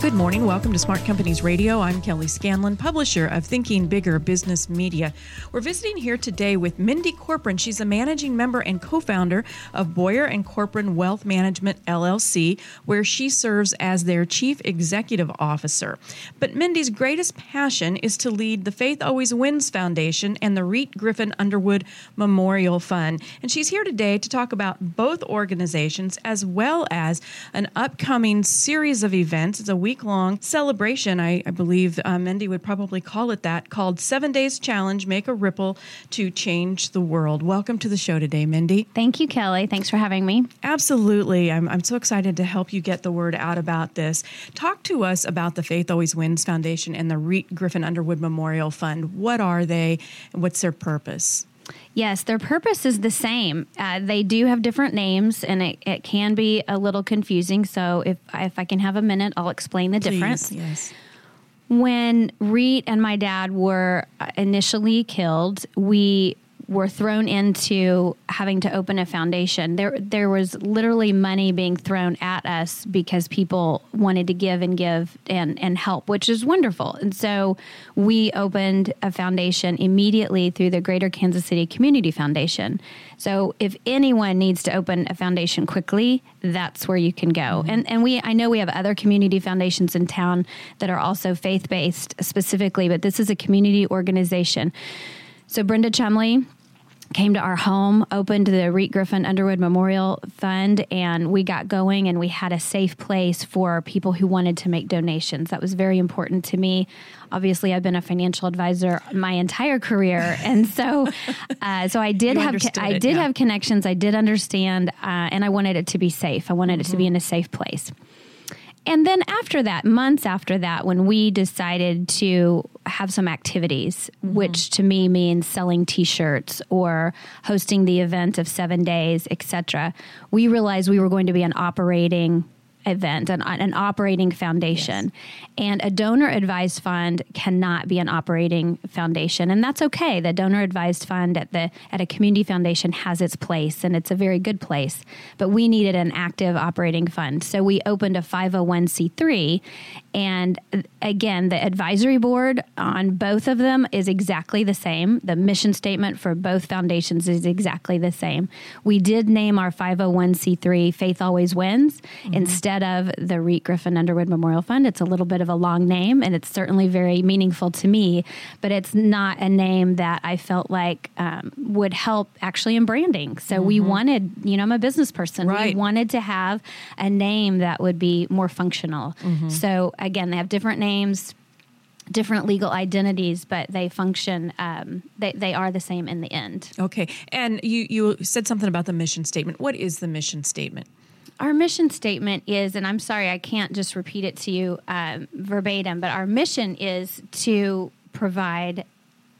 Good morning. Welcome to Smart Companies Radio. I'm Kelly Scanlon, publisher of Thinking Bigger Business Media. We're visiting here today with Mindy Corporon. She's a managing member and co-founder of Boyer and Corporon Wealth Management LLC, where she serves as their chief executive officer. But Mindy's greatest passion is to lead the Faith Always Wins Foundation and the Reat Griffin Underwood Memorial Fund. And she's here today to talk about both organizations as well as an upcoming series of events. It's a week long celebration, I, I believe uh, Mindy would probably call it that, called Seven Days Challenge Make a Ripple to Change the World. Welcome to the show today, Mindy. Thank you, Kelly. Thanks for having me. Absolutely. I'm, I'm so excited to help you get the word out about this. Talk to us about the Faith Always Wins Foundation and the Reat Griffin Underwood Memorial Fund. What are they? What's their purpose? Yes, their purpose is the same. Uh, they do have different names, and it, it, can be a little confusing. So, if if I can have a minute, I'll explain the Please, difference. Yes. When Reat and my dad were uh, initially killed, we were thrown into having to open a foundation. There there was literally money being thrown at us because people wanted to give and give and and help, which is wonderful. And so we opened a foundation immediately through the Greater Kansas City Community Foundation. So if anyone needs to open a foundation quickly, that's where you can go. Mm-hmm. And and we I know we have other community foundations in town that are also faith-based specifically, but this is a community organization. So Brenda Chumley came to our home, opened the Reat Griffin Underwood Memorial Fund, and we got going and we had a safe place for people who wanted to make donations. That was very important to me. Obviously, I've been a financial advisor my entire career, and so uh, so I did have I it, did yeah. have connections. I did understand, uh, and I wanted it to be safe. I wanted it to be Mm-hmm. in a safe place. And then after that, months after that, when we decided to have some activities, mm-hmm. which to me means selling T-shirts or hosting the event of seven days, etc., we realized we were going to be an operating event, an, an operating foundation. And a donor advised fund cannot be an operating foundation. And that's okay. The donor advised fund at the at a community foundation has its place and it's a very good place. But we needed an active operating fund. So we opened a 501c3 and uh, again the advisory board on both of them is exactly the same. The mission statement for both foundations is exactly the same. We did name our 501c3 Faith Always Wins instead of the Reat Griffin Underwood Memorial Fund. It's a little bit of a long name and it's certainly very meaningful to me, but it's not a name that I felt like um, would help actually in branding. So we wanted, you know, I'm a business person. Right. We wanted to have a name that would be more functional. So again, they have different names. Different legal identities, but they function. Um, they they are the same in the end. Okay. And you, you said something about the mission statement. What is the mission statement? Our mission statement is, and I'm sorry I can't just repeat it to you um, verbatim, but our mission is to provide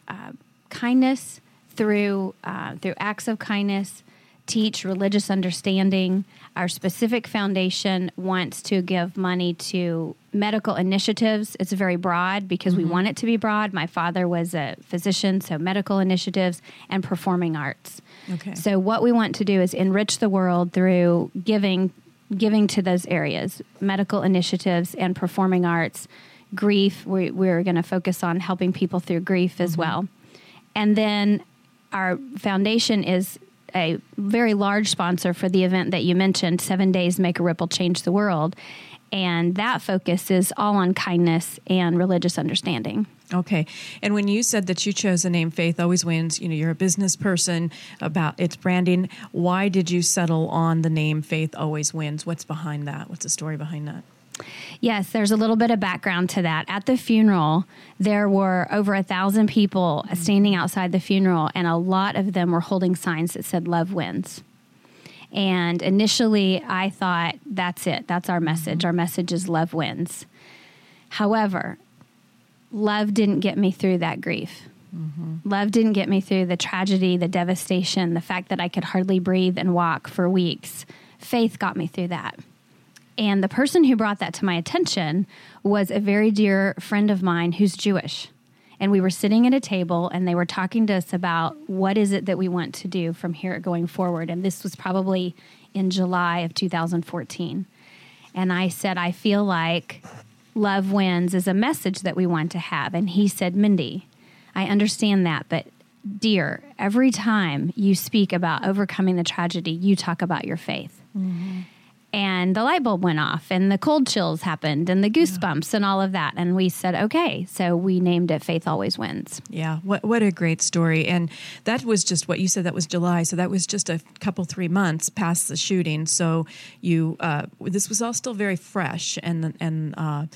uh, kindness through uh, through acts of kindness, teach religious understanding. Our specific foundation wants to give money to medical initiatives. It's very broad because we mm-hmm. want it to be broad. My father was a physician, so medical initiatives and performing arts. Okay. So what we want to do is enrich the world through giving giving to those areas, medical initiatives and performing arts, grief. We, we're going to focus on helping people through grief as mm-hmm. well. And then our foundation is a very large sponsor for the event that you mentioned, Seven Days Make a Ripple Change the World. And that focus is all on kindness and religious understanding. Okay. And when you said that you chose the name Faith Always Wins, you know, you're a business person about its branding. Why did you settle on the name Faith Always Wins? What's behind that? What's the story behind that? Yes, there's a little bit of background to that. At the funeral, there were over a thousand people standing outside the funeral, and a lot of them were holding signs that said, Love wins. And initially, I thought, that's it. That's our message. Our message is love wins. However, love didn't get me through that grief. Mm-hmm. Love didn't get me through the tragedy, the devastation, the fact that I could hardly breathe and walk for weeks. Faith got me through that. And the person who brought that to my attention was a very dear friend of mine who's Jewish. And we were sitting at a table and they were talking to us about what is it that we want to do from here going forward. And this was probably in July of 2014. And I said, I feel like love wins is a message that we want to have. And he said, Mindy, I understand that, but dear, every time you speak about overcoming the tragedy, you talk about your faith. Mm-hmm and the light bulb went off and the cold chills happened and the goosebumps yeah. and all of that. And we said okay. So we named it faith always wins. Yeah what what a great story. And that was just what you said that was july. So that was just a couple three months past the shooting. So you uh, this was all still very fresh and and uh,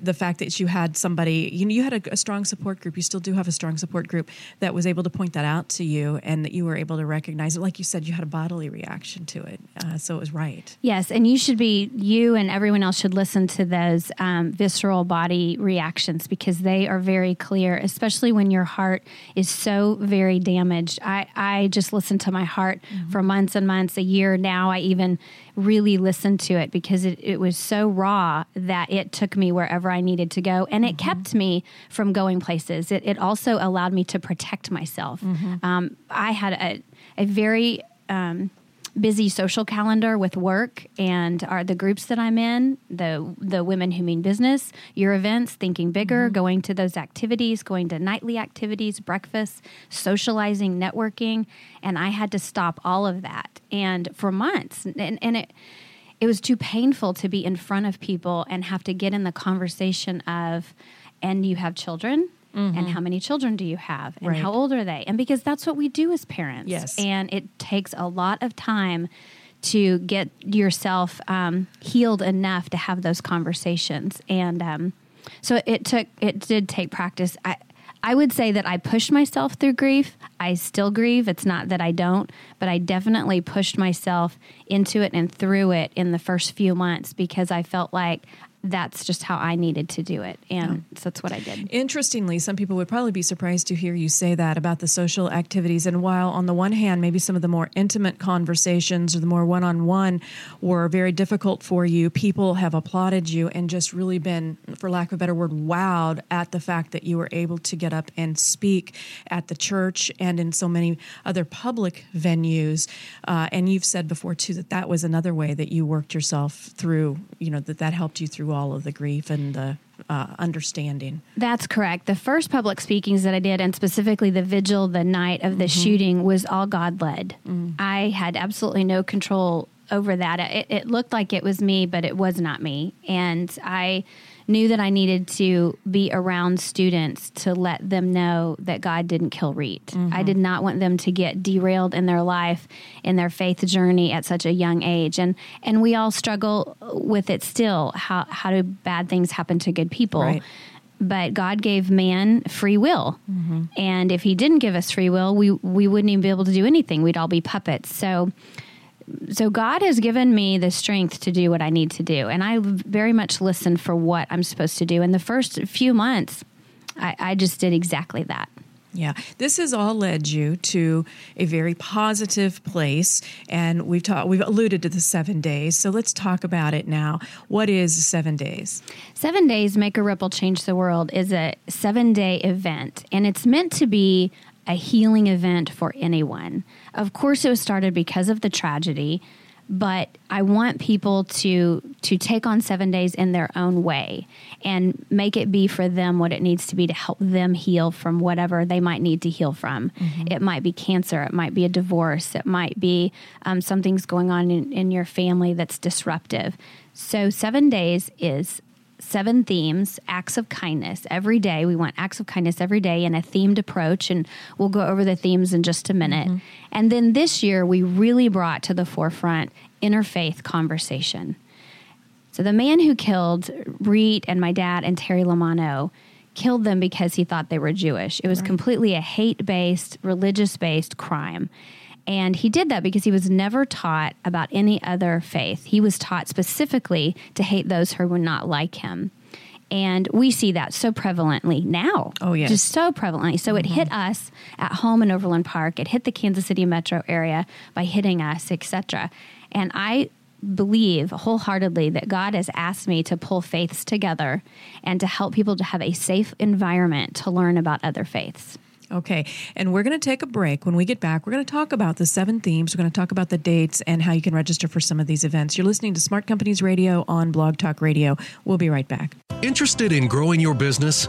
the fact that you had somebody, you know, you had a, a, strong support group. You still do have a strong support group that was able to point that out to you, and that you were able to recognize it. Like you said, you had a bodily reaction to it, uh, so it was right. Yes, and you should be, you and everyone else should listen to those um, visceral body reactions because they are very clear, especially when your heart is so very damaged. I I just listened to my heart mm-hmm. for months and months, a year now. I even really listened to it because it, it was so raw that it took me wherever I needed to go. And it mm-hmm. kept me from going places. It, it, also allowed me to protect myself. Mm-hmm. Um, I had a, a very um, busy social calendar with work and are the groups that I'm in, the the women who mean business, your events, thinking bigger, mm-hmm. going to those activities, going to nightly activities, breakfast, socializing, networking, and I had to stop all of that. And for months, and, and it it was too painful to be in front of people and have to get in the conversation of and you have children Mm-hmm. and how many children do you have and right. how old are they and because that's what we do as parents yes and it takes a lot of time to get yourself um, healed enough to have those conversations and um, so it took it did take practice I, I would say that I pushed myself through grief. I still grieve. It's not that I don't, but I definitely pushed myself into it and through it in the first few months because I felt like that's just how I needed to do it. And so that's what I did. Interestingly, some people would probably be surprised to hear you say that about the social activities. And while, on the one hand, maybe some of the more intimate conversations or the more one on one were very difficult for you, people have applauded you and just really been, for lack of a better word, wowed at the fact that you were able to get up and speak at the church and in so many other public venues. Uh, and you've said before, too, that that was another way that you worked yourself through, you know, that that helped you through all of the grief and the uh, understanding. That's correct. The first public speakings that I did, and specifically the vigil the night of the mm-hmm. shooting, was all God led. Mm. I had absolutely no control over that. It, it looked like it was me, but it was not me. And I knew that I needed to be around students to let them know that God didn't kill Reat. Mm-hmm. I did not want them to get derailed in their life, in their faith journey at such a young age. And and we all struggle with it still. How how do bad things happen to good people? Right but God gave man free will. Mm-hmm. And if he didn't give us free will, we we wouldn't even be able to do anything. We'd all be puppets. So so God has given me the strength to do what I need to do, and I very much listen for what I'm supposed to do. In the first few months, I, I just did exactly that. Yeah, this has all led you to a very positive place, and we've talked. We've alluded to the seven days, so let's talk about it now. What is seven days? Seven days make a ripple, change the world is a seven day event, and it's meant to be a healing event for anyone. Of course, it was started because of the tragedy, but I want people to to take on 7 days in their own way and make it be for them what it needs to be to help them heal from whatever they might need to heal from. Mm-hmm. It might be cancer, it might be a divorce, it might be um, something's going on in, in your family that's disruptive. So, seven days is seven themes, acts of kindness every day. We want acts of kindness every day in a themed approach, and we'll go over the themes in just a minute. Mm-hmm. And then this year, we really brought to the forefront interfaith conversation. So the man who killed Reat and my dad and Terri LaManno killed them because he thought they were Jewish. It was right. completely a hate based, religious based crime. And he did that because he was never taught about any other faith. He was taught specifically to hate those who were not like him. And we see that so prevalently now. Oh, yes. Just so prevalently. So it mm-hmm. hit us at home in Overland Park. It hit the Kansas City metro area by hitting us, etc. And I believe wholeheartedly that God has asked me to pull faiths together and to help people to have a safe environment to learn about other faiths. Okay, and we're going to take a break. When we get back, we're going to talk about the seven themes. We're going to talk about the dates and how you can register for some of these events. You're listening to Smart Companies Radio on Blog Talk Radio. We'll be right back. Interested in growing your business?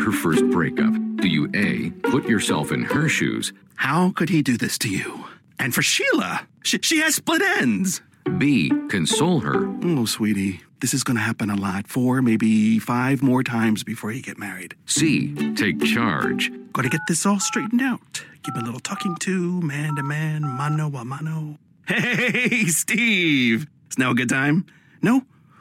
her first breakup. Do you A, put yourself in her shoes, How could he do this to you? And for Sheila, she, she has split ends. B, console her, Oh, sweetie, this is going to happen a lot. Four, maybe five more times before you get married. C, take charge, Got to get this all straightened out. Give a little talking to, man to man, mano a mano. Hey, Steve! Is now a good time? No?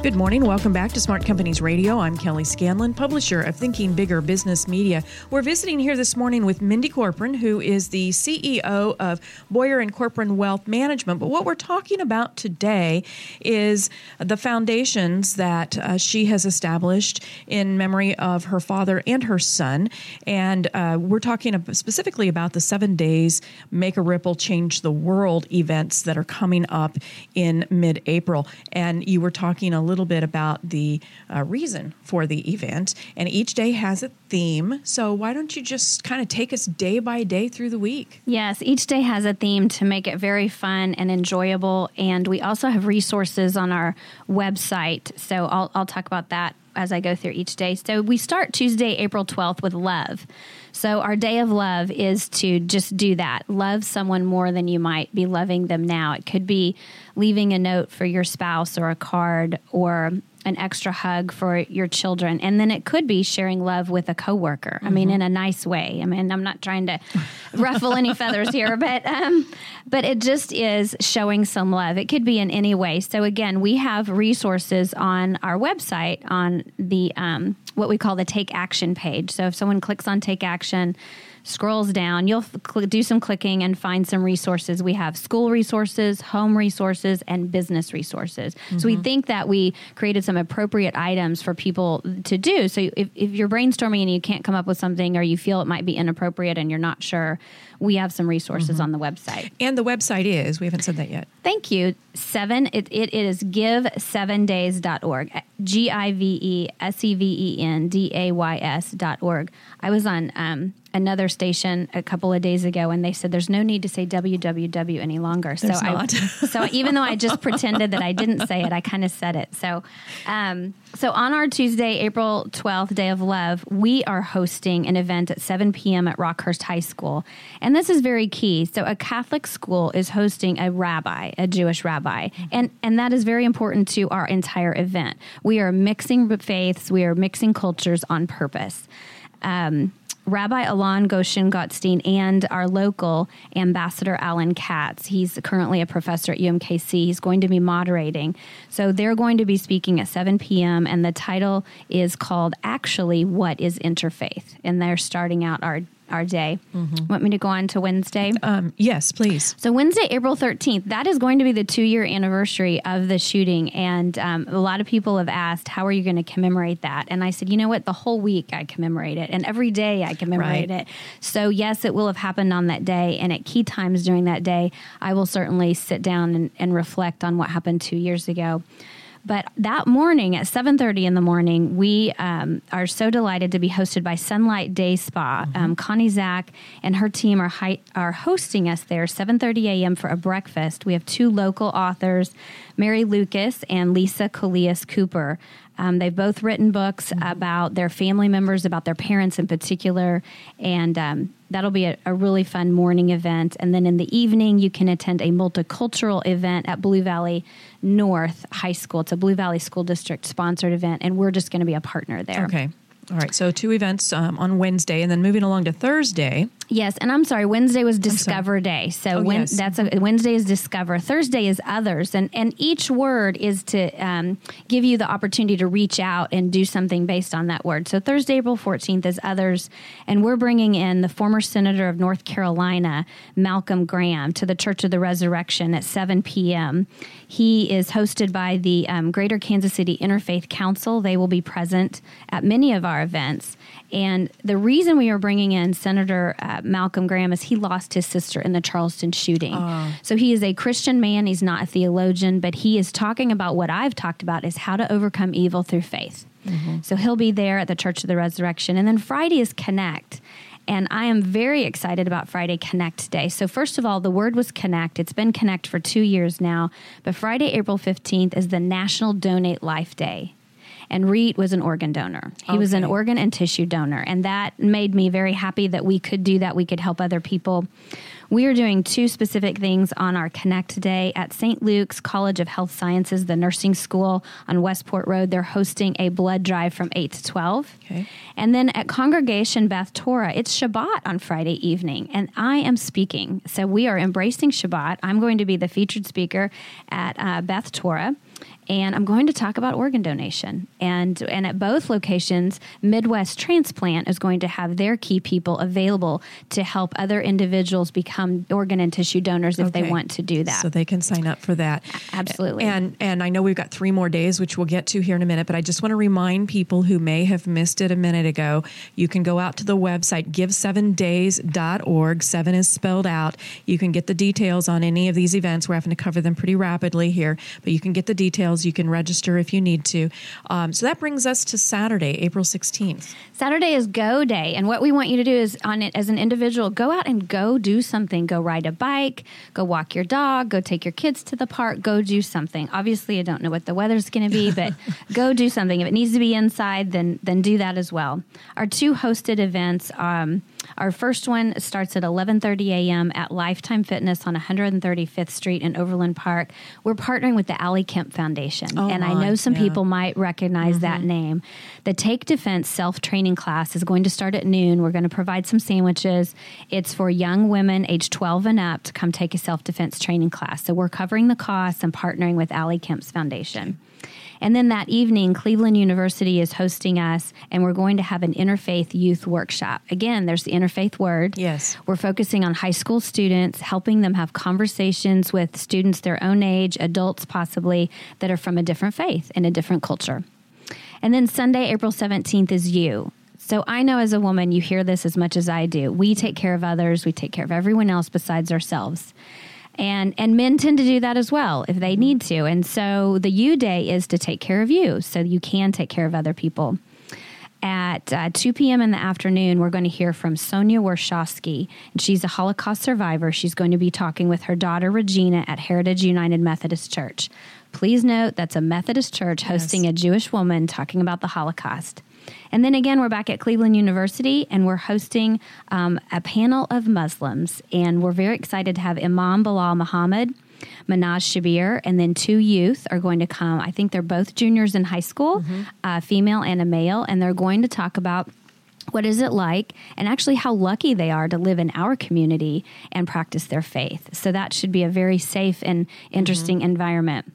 Good morning. Welcome back to Smart Companies Radio. I'm Kelly Scanlon, publisher of Thinking Bigger Business Media. We're visiting here this morning with Mindy Corporon, who is the CEO of Boyer and Corporon Wealth Management. But what we're talking about today is the foundations that uh, she has established in memory of her father and her son. And uh, we're talking specifically about the seven days Make a Ripple, Change the World events that are coming up in mid April. And you were talking a little bit about the uh, reason for the event, and each day has a theme. So why don't you just kind of take us day by day through the week? Yes, each day has a theme to make it very fun and enjoyable. And we also have resources on our website. So I'll, I'll talk about that as I go through each day. So we start Tuesday, April 12th with love. So our day of love is to just do that. Love someone more than you might be loving them now. It could be leaving a note for your spouse or a card or an extra hug for your children. And then it could be sharing love with a coworker. I mean, in a nice way. I mean, I'm not trying to ruffle any feathers here, but um, but it just is showing some love. It could be in any way. So again, we have resources on our website on the um, what we call the Take Action page. So if someone clicks on Take Action scrolls down, you'll cl- do some clicking and find some resources. We have school resources, home resources, and business resources. So we mm-hmm. think that we created some appropriate items for people to do. So if, if you're brainstorming and you can't come up with something or you feel it might be inappropriate and you're not sure, we have some resources on the website. And the website is, we haven't said that yet. Thank you. Seven, it, it is give7days.org. G I V E S E V E N D A Y S dot org. I was on um, another station a couple of days ago and they said there's no need to say www any longer. There's so not. I so even though I just pretended that I didn't say it, I kind of said it. So um, so on our Tuesday, April 12th, Day of Love, we are hosting an event at 7 p.m. at Rockhurst High School. And this is very key. So a Catholic school is hosting a rabbi, a Jewish rabbi. And and that is very important to our entire event. We are mixing faiths, we are mixing cultures on purpose. Um, Rabbi Alon Goshen Gottstein and our local ambassador Alan Katz. He's currently a professor at UMKC. He's going to be moderating. So they're going to be speaking at 7 p.m. and the title is called Actually What is Interfaith? And they're starting out our our day. Want me to go on to Wednesday? Um, yes, please. So Wednesday, April 13th, that is going to be the two year anniversary of the shooting. And um, a lot of people have asked, how are you going to commemorate that? And I said, you know what? The whole week I commemorate it and every day I commemorate Right. it. So yes, it will have happened on that day. And at key times during that day, I will certainly sit down and, and reflect on what happened two years ago. But that morning at 7:30 in the morning, we um, are so delighted to be hosted by Sunlight Day Spa. Mm-hmm. Um, Connie Zach and her team are hi- are hosting us there 7:30 a.m. for a breakfast. We have two local authors, Mary Lucas and Lisa Colias Cooper. Um, they've both written books Mm-hmm. about their family members, about their parents in particular, and um, that'll be a, a really fun morning event. And then in the evening, you can attend a multicultural event at Blue Valley North High School. It's a Blue Valley School District sponsored event, and we're just going to be a partner there. Okay. All right. So two events um, on Wednesday, and then moving along to Thursday. Yes, and I'm sorry. Wednesday was Discover Day, so Oh, when, yes. that's a, Wednesday is Discover. Thursday is Others, and and each word is to um, give you the opportunity to reach out and do something based on that word. So Thursday, April 14th is Others, and we're bringing in the former senator of North Carolina, Malcolm Graham, to the Church of the Resurrection at 7 p.m. He is hosted by the um, Greater Kansas City Interfaith Council. They will be present at many of our events. And the reason we are bringing in Senator uh, Malcolm Graham is he lost his sister in the Charleston shooting. So he is a Christian man. He's not a theologian, but he is talking about what I've talked about is how to overcome evil through faith. So he'll be there at the Church of the Resurrection. And then Friday is Connect. And I am very excited about Friday Connect Day. So, first of all, the word was connect. It's been connect for two years now. But Friday, April 15th, is the National Donate Life Day. And Reat was an organ donor. He was an organ and tissue donor. And that made me very happy that we could do that. We could help other people. We are doing two specific things on our Connect Day at St. Luke's College of Health Sciences, the nursing school on Westport Road. They're hosting a blood drive from 8 to 12. Okay. And then at Congregation Beth Torah, it's Shabbat on Friday evening, and I am speaking. So we are embracing Shabbat. I'm going to be the featured speaker at uh, Beth Torah. And I'm going to talk about organ donation. And, and at both locations, Midwest Transplant is going to have their key people available to help other individuals become organ and tissue donors if they want to do that. So they can sign up for that. Absolutely. And and I know we've got three more days, which we'll get to here in a minute. But I just want to remind people who may have missed it a minute ago. You can go out to the website give7days.org. Seven is spelled out. You can get the details on any of these events. We're having to cover them pretty rapidly here, but you can get the details. You can register if you need to. Um, so that brings us to Saturday, April sixteenth. Saturday is go day, and what we want you to do is on it as an individual, go out and go do something. Go ride a bike, go walk your dog, go take your kids to the park, go do something. Obviously, I don't know what the weather's going to be, but go do something. If it needs to be inside, then then do that as well. Our two hosted events. Um, our first one starts at 11:30 a.m. at Lifetime Fitness on 135th Street in Overland Park. We're partnering with the Ali Kemp Foundation, Oh, and I know some yeah. people might recognize that mm-hmm. name. The Take Defense self training class is going to start at noon. We're going to provide some sandwiches. It's for young women age 12 and up to come take a self defense training class. So we're covering the costs and partnering with Ali Kemp's Foundation. And then that evening, Cleveland University is hosting us, and we're going to have an interfaith youth workshop. Again, there's the interfaith word. Yes. We're focusing on high school students, helping them have conversations with students their own age, adults possibly, that are from a different faith and a different culture. And then Sunday, April 17th is you. So I know as a woman, you hear this as much as I do. We take care of others, we take care of everyone else besides ourselves. And and men tend to do that as well if they need to. And so the you day is to take care of you so you can take care of other people. At uh, 2 p.m. in the afternoon, we're going to hear from Sonia Warshawski. She's a Holocaust survivor. She's going to be talking with her daughter, Regina, at Heritage United Methodist Church. Please note that's a Methodist church hosting a Jewish woman talking about the Holocaust. And then again, we're back at Cleveland University and we're hosting um, a panel of Muslims. And we're very excited to have Imam Bilal Muhammad, Manaj Shabir, and then two youth are going to come. I think they're both juniors in high school, a female and a male, and they're going to talk about what is it like and actually how lucky they are to live in our community and practice their faith. So that should be a very safe and mm-hmm. interesting environment.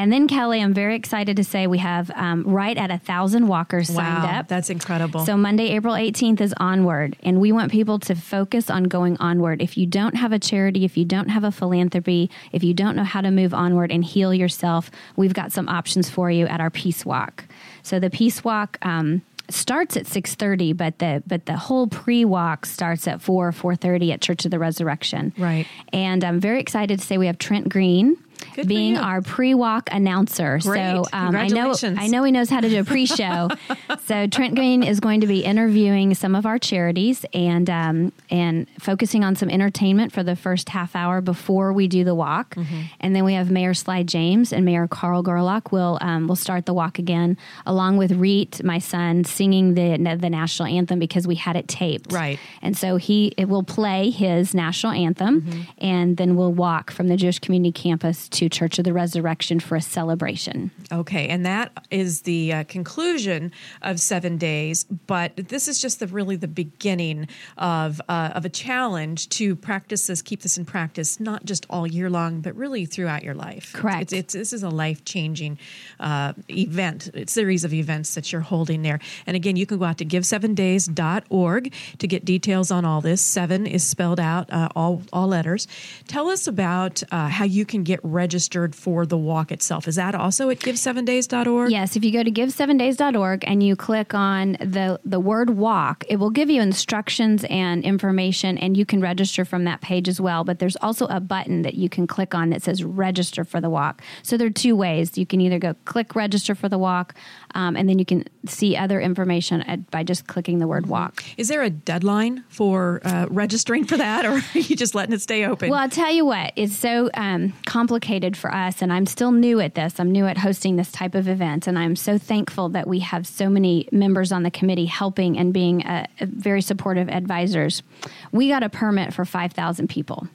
And then, Kelly, I'm very excited to say we have um, right at a thousand walkers signed Wow, up. that's incredible. So Monday, April 18th is onward, and we want people to focus on going onward. If you don't have a charity, if you don't have a philanthropy, if you don't know how to move onward and heal yourself, we've got some options for you at our Peace Walk. So the Peace Walk. Um, starts at 6:30 but the but the whole pre-walk starts at 4 4:30 at Church of the Resurrection. Right. And I'm very excited to say we have Trent Green Good being our pre-walk announcer. Great. So um, I know I know he knows how to do a pre-show. so Trent Green is going to be interviewing some of our charities and um, and focusing on some entertainment for the first half hour before we do the walk. Mm-hmm. And then we have Mayor Sly James and Mayor Carl Gerlach will um, will start the walk again, along with Reat, my son, singing the the national anthem because we had it taped. Right. And so he it will play his national anthem, Mm-hmm. and then we'll walk from the Jewish Community Campus to Church of the Resurrection for a celebration. Okay, and that is the uh, conclusion of seven days. But this is just the really the beginning of uh, of a challenge to practice this, keep this in practice, not just all year long, but really throughout your life. Correct. It's, it's, this is a life changing uh, event, series of events that you're holding there. And again, you can go out to give7days.org to get details on all this. Seven is spelled out uh, all all letters. Tell us about uh, how you can get registered for the walk itself. Is that also at give7days.org? Yes, if you go to give7days.org and you click on the the word walk, it will give you instructions and information and you can register from that page as well, but there's also a button that you can click on that says register for the walk. So there are two ways. You can either go click register for the walk um, and then you can see other information at, by just clicking the word walk. Is there a deadline for uh, registering for that, or are you just letting it stay open? Well, I'll tell you what, it's so um, complicated for us, and I'm still new at this. I'm new at hosting this type of event, and I'm so thankful that we have so many members on the committee helping and being uh, very supportive advisors. We got a permit for 5,000 people.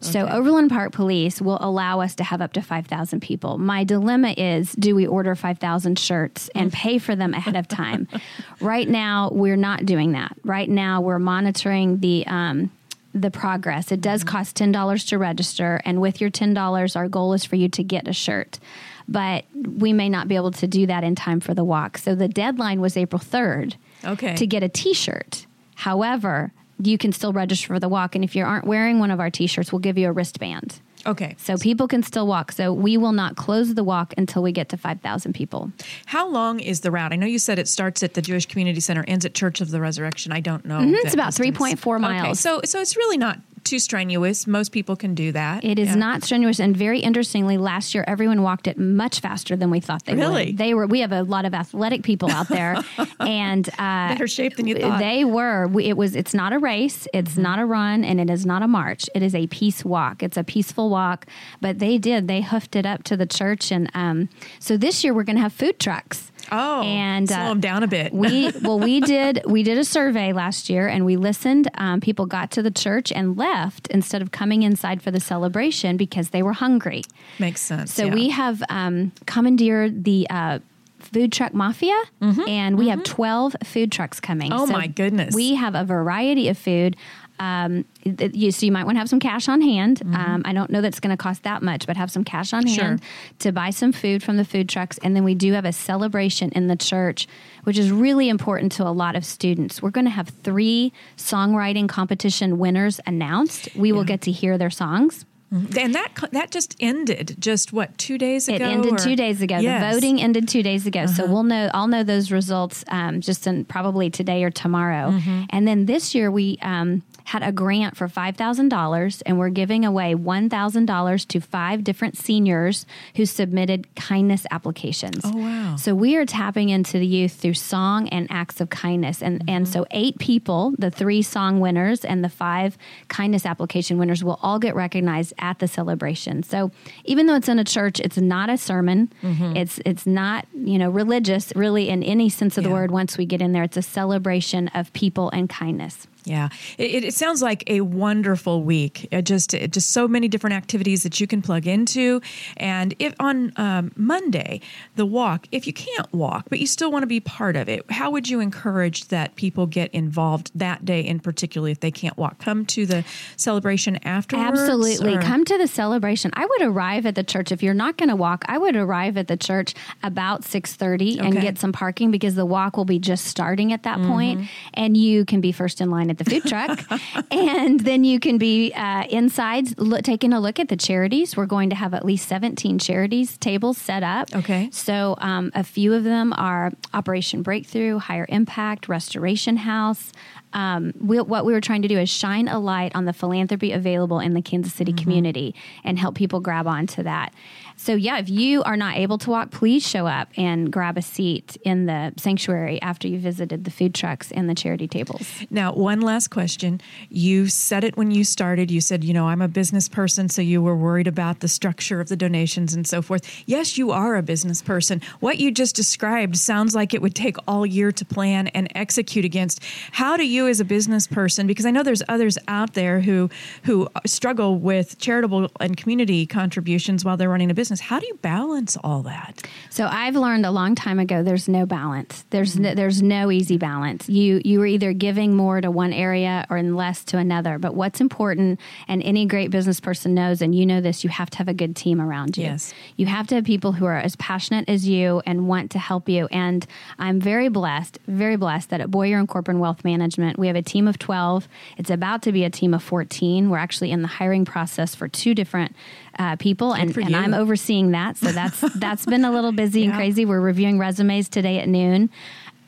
So Overland Park Police will allow us to have up to 5,000 people. My dilemma is do we order 5,000 shirts and pay for them ahead of time? right now we're not doing that. Right now we're monitoring the um, the progress. It does cost $10 to register and with your $10 our goal is for you to get a shirt. But we may not be able to do that in time for the walk. So the deadline was April 3rd Okay. to get a t-shirt. However, you can still register for the walk and if you aren't wearing one of our t-shirts, we'll give you a wristband. okay. So people can still walk. So we will not close the walk until we get to 5,000 people. How long is the route? I know you said it starts at the Jewish Community Center, ends at Church of the Resurrection. I don't know. Mhm, it's about distance. 3.4 Okay, miles. so so it's really not too strenuous. Most people can do that. It is Yeah. not strenuous, and very interestingly, last year everyone walked it much faster than we thought they Really? would. They were. We have a lot of athletic people out there, and uh, better shape than you thought. They were. We, it was. It's not a race. It's Mm-hmm. not a run, and it is not a march. It is a peace walk. It's a peaceful walk. But they did. They hoofed it up to the church, and um, so this year we're going to have food trucks. Oh, and uh, slow them down a bit. we well, we did we did a survey last year, and we listened. Um, people got to the church and left instead of coming inside for the celebration because they were hungry. Makes sense. So yeah. we have um, commandeered the. Uh, Food truck mafia, and we have twelve food trucks coming. Mm-hmm. Oh, So my goodness. We have a variety of food. Um, th- you, so you might want to have some cash on hand. Um, I don't know that's going to cost that much, but have some cash on Mm-hmm. Sure. hand to buy some food from the food trucks. And then we do have a celebration in the church, which is really important to a lot of students. We're going to have three songwriting competition winners announced. We will get to hear their songs. and that that just ended just what two days ago. It ended or- two days ago. Yes. The voting ended two days ago. So we'll know. I'll know those results um, just in probably today or tomorrow. And then this year we um, had a grant for five thousand dollars, and we're giving away one thousand dollars to five different seniors who submitted kindness applications. Oh, wow. So we are tapping into the youth through song and acts of kindness, and and so eight people, the three song winners and the five kindness application winners, will all get recognized at the celebration. So even though it's in a church, it's not a sermon. Mm-hmm. It's it's not you know religious really in any sense of the word. Once we get in there, it's a celebration of people and kindness. Yeah, it, it- sounds like a wonderful week. It just it just so many different activities that you can plug into. And if on um, Monday the walk, if you can't walk but you still want to be part of it, how would you encourage that people get involved that day in particular if they can't walk? Come to the celebration afterwards. Absolutely. or- Come to the celebration. I would arrive at the church if you're not going to walk. I would arrive at the church about 6:30 and get some parking because the walk will be just starting at that Mm-hmm. and you can be first in line at the food truck. and then you can be uh, inside look, taking a look at the charities. We're going to have at least 17 charities tables set up. Okay. So um, a few of them are Operation Breakthrough, Higher Impact, Restoration House, um, we, what we were trying to do is shine a light on the philanthropy available in the Kansas City mm-hmm. community and help people grab onto that. So, yeah, if you are not able to walk, please show up and grab a seat in the sanctuary after you visited the food trucks and the charity tables. Now, one last question. You said it when you started. You said, you know, I'm a business person, so you were worried about the structure of the donations and so forth. Yes, you are a business person. What you just described sounds like it would take all year to plan and execute against. How do you, as a business person, because I know there's others out there who who struggle with charitable and community contributions while they're running a business business. How do you balance all that? So I've learned a long time ago. There's no balance. There's mm-hmm. no, there's no easy balance. You you are either giving more to one area or less to another. But what's important, and any great business person knows, and you know this, you have to have a good team around you. Yes. You have to have people who are as passionate as you and want to help you. And I'm very blessed, very blessed that at Boyer and Corporon Wealth Management we have a team of 12. It's about to be a team of 14. We're actually in the hiring process for two different uh, people, and, and I'm overseeing that. So that's that's been a little busy yeah. and crazy. We're reviewing resumes today at noon,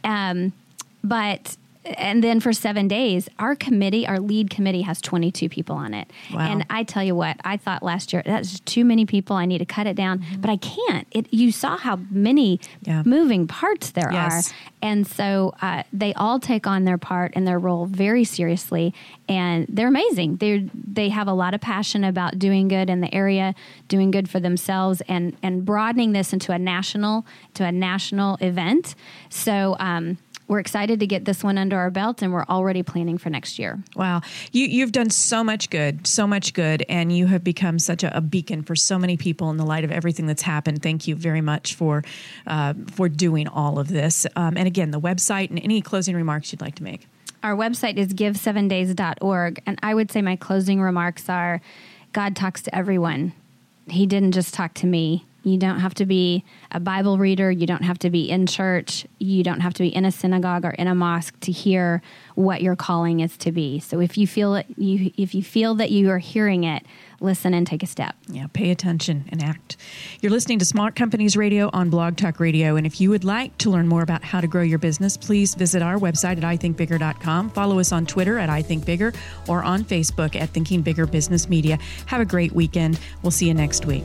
um, but and then for seven days, our committee, our lead committee, has 22 people on it. Wow. And I tell you what, I thought last year that's too many people. I need to cut it down, mm-hmm. but I can't. It, you saw how many yeah. moving parts there yes. are, and so uh, they all take on their part and their role very seriously, and they're amazing. They they have a lot of passion about doing good in the area, doing good for themselves, and and broadening this into a national to a national event. So. Um, we're excited to get this one under our belt and we're already planning for next year. Wow. You, you've done so much good, so much good, and you have become such a, a beacon for so many people in the light of everything that's happened. Thank you very much for, uh, for doing all of this. Um, and again, the website and any closing remarks you'd like to make. Our website is give7days.org. And I would say my closing remarks are God talks to everyone. He didn't just talk to me. You don't have to be a Bible reader. You don't have to be in church. You don't have to be in a synagogue or in a mosque to hear what your calling is to be. So if you feel it, you if you feel that you are hearing it, listen and take a step. Yeah, pay attention and act. You're listening to Smart Companies Radio on Blog Talk Radio, and if you would like to learn more about how to grow your business, please visit our website at ithinkbigger.com. Follow us on Twitter at ithinkbigger or on Facebook at Thinking Bigger Business Media. Have a great weekend. We'll see you next week.